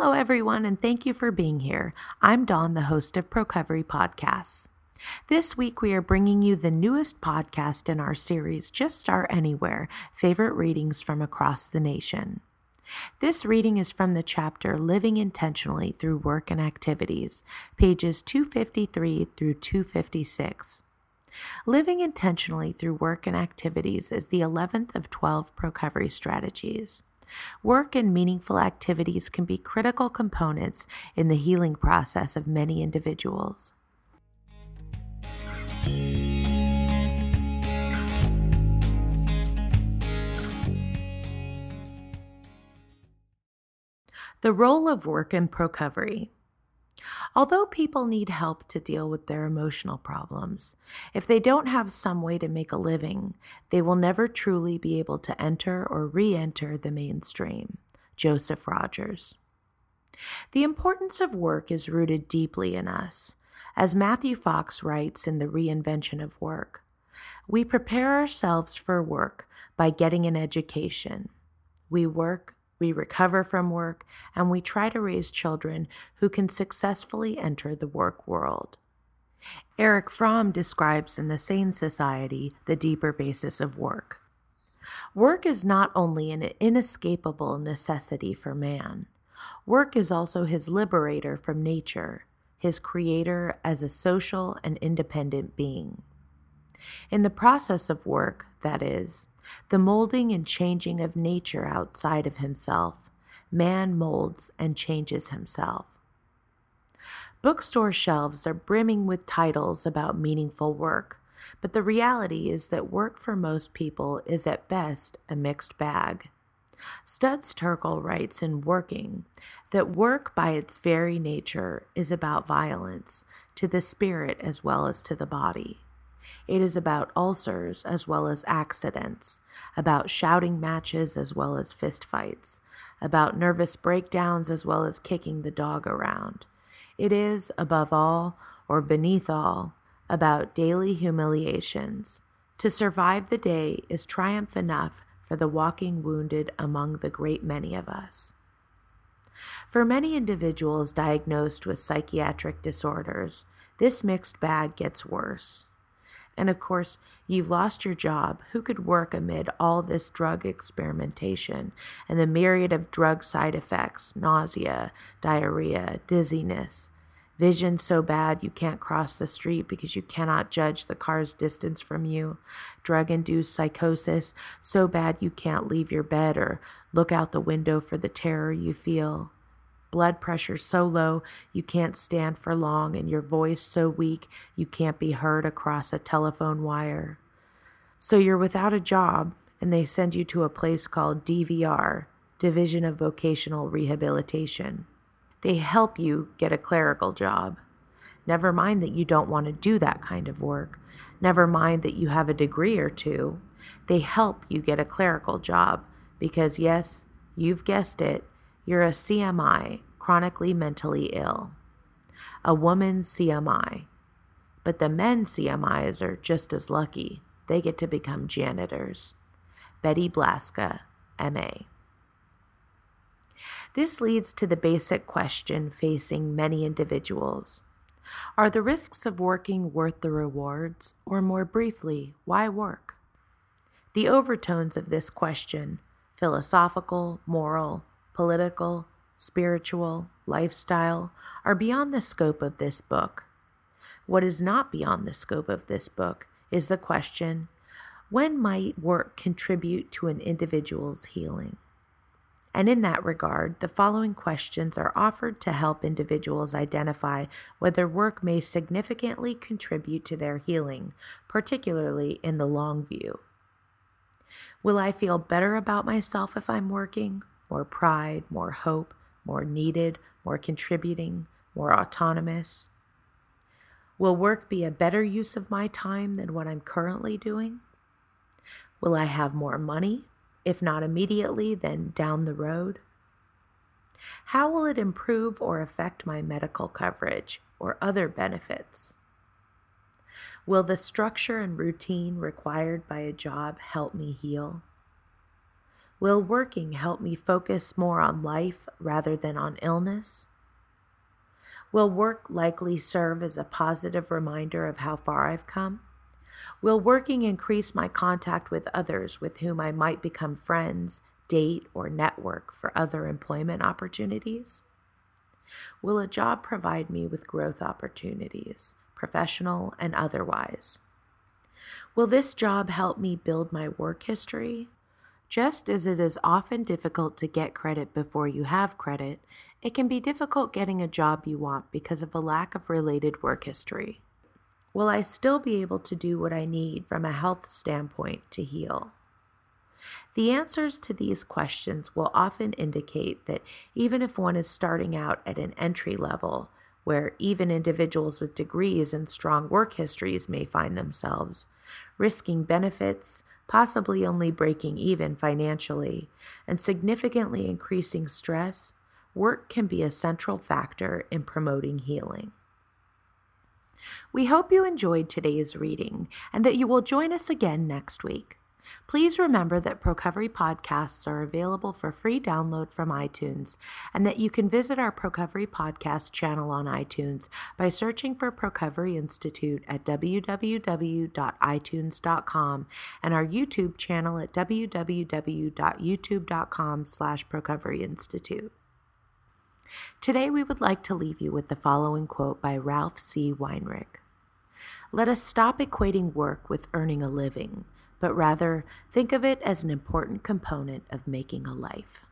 Hello, everyone, and thank you for being here. I'm Dawn, the host of Procovery Podcasts. This week, we are bringing you the newest podcast in our series, Just Start Anywhere Favorite Readings from Across the Nation. This reading is from the chapter Living Intentionally Through Work and Activities, pages 253 through 256. Living intentionally through work and activities is the 11th of 12 Procovery strategies. Work and meaningful activities can be critical components in the healing process of many individuals. The role of work in Procovery. Although people need help to deal with their emotional problems, if they don't have some way to make a living, they will never truly be able to enter or re enter the mainstream. Joseph Rogers. The importance of work is rooted deeply in us. As Matthew Fox writes in The Reinvention of Work, we prepare ourselves for work by getting an education. We work we recover from work, and we try to raise children who can successfully enter the work world. Erich Fromm describes in The Sane Society the deeper basis of work. Work is not only an inescapable necessity for man, work is also his liberator from nature, his creator as a social and independent being. In the process of work, that is, the molding and changing of nature outside of himself, man molds and changes himself. Bookstore shelves are brimming with titles about meaningful work, but the reality is that work for most people is at best a mixed bag. Studs Terkel writes in Working that work by its very nature is about violence to the spirit as well as to the body. It is about ulcers as well as accidents, about shouting matches as well as fistfights, about nervous breakdowns as well as kicking the dog around. It is, above all, or beneath all, about daily humiliations. To survive the day is triumph enough for the walking wounded among the great many of us. For many individuals diagnosed with psychiatric disorders, this mixed bag gets worse. And of course, you've lost your job. Who could work amid all this drug experimentation and the myriad of drug side effects nausea, diarrhea, dizziness? Vision so bad you can't cross the street because you cannot judge the car's distance from you. Drug induced psychosis so bad you can't leave your bed or look out the window for the terror you feel blood pressure so low you can't stand for long, and your voice so weak you can't be heard across a telephone wire. So you're without a job, and they send you to a place called DVR, Division of Vocational Rehabilitation. They help you get a clerical job. Never mind that you don't want to do that kind of work. Never mind that you have a degree or two. They help you get a clerical job because, yes, you've guessed it, you're a CMI, chronically mentally ill. A woman CMI. But the men CMIs are just as lucky. They get to become janitors. Betty Blaska, MA. This leads to the basic question facing many individuals Are the risks of working worth the rewards? Or more briefly, why work? The overtones of this question philosophical, moral, political, spiritual, lifestyle are beyond the scope of this book. What is not beyond the scope of this book is the question when might work contribute to an individual's healing? And in that regard, the following questions are offered to help individuals identify whether work may significantly contribute to their healing, particularly in the long view. Will I feel better about myself if I'm working? More pride, more hope, more needed, more contributing, more autonomous? Will work be a better use of my time than what I'm currently doing? Will I have more money? If not immediately, then down the road? How will it improve or affect my medical coverage or other benefits? Will the structure and routine required by a job help me heal? Will working help me focus more on life rather than on illness? Will work likely serve as a positive reminder of how far I've come? Will working increase my contact with others with whom I might become friends, date, or network for other employment opportunities? Will a job provide me with growth opportunities, professional and otherwise? Will this job help me build my work history? Just as it is often difficult to get credit before you have credit, it can be difficult getting a job you want because of a lack of related work history. Will I still be able to do what I need from a health standpoint to heal? The answers to these questions will often indicate that even if one is starting out at an entry level, where even individuals with degrees and strong work histories may find themselves, risking benefits, possibly only breaking even financially, and significantly increasing stress, work can be a central factor in promoting healing. We hope you enjoyed today's reading and that you will join us again next week. Please remember that Procovery podcasts are available for free download from iTunes and that you can visit our Procovery podcast channel on iTunes by searching for Procovery Institute at www.itunes.com and our YouTube channel at www.youtube.com slash Procovery Institute. Today we would like to leave you with the following quote by Ralph C. Wenrich. Let us stop equating work with earning a living but rather think of it as an important component of making a life.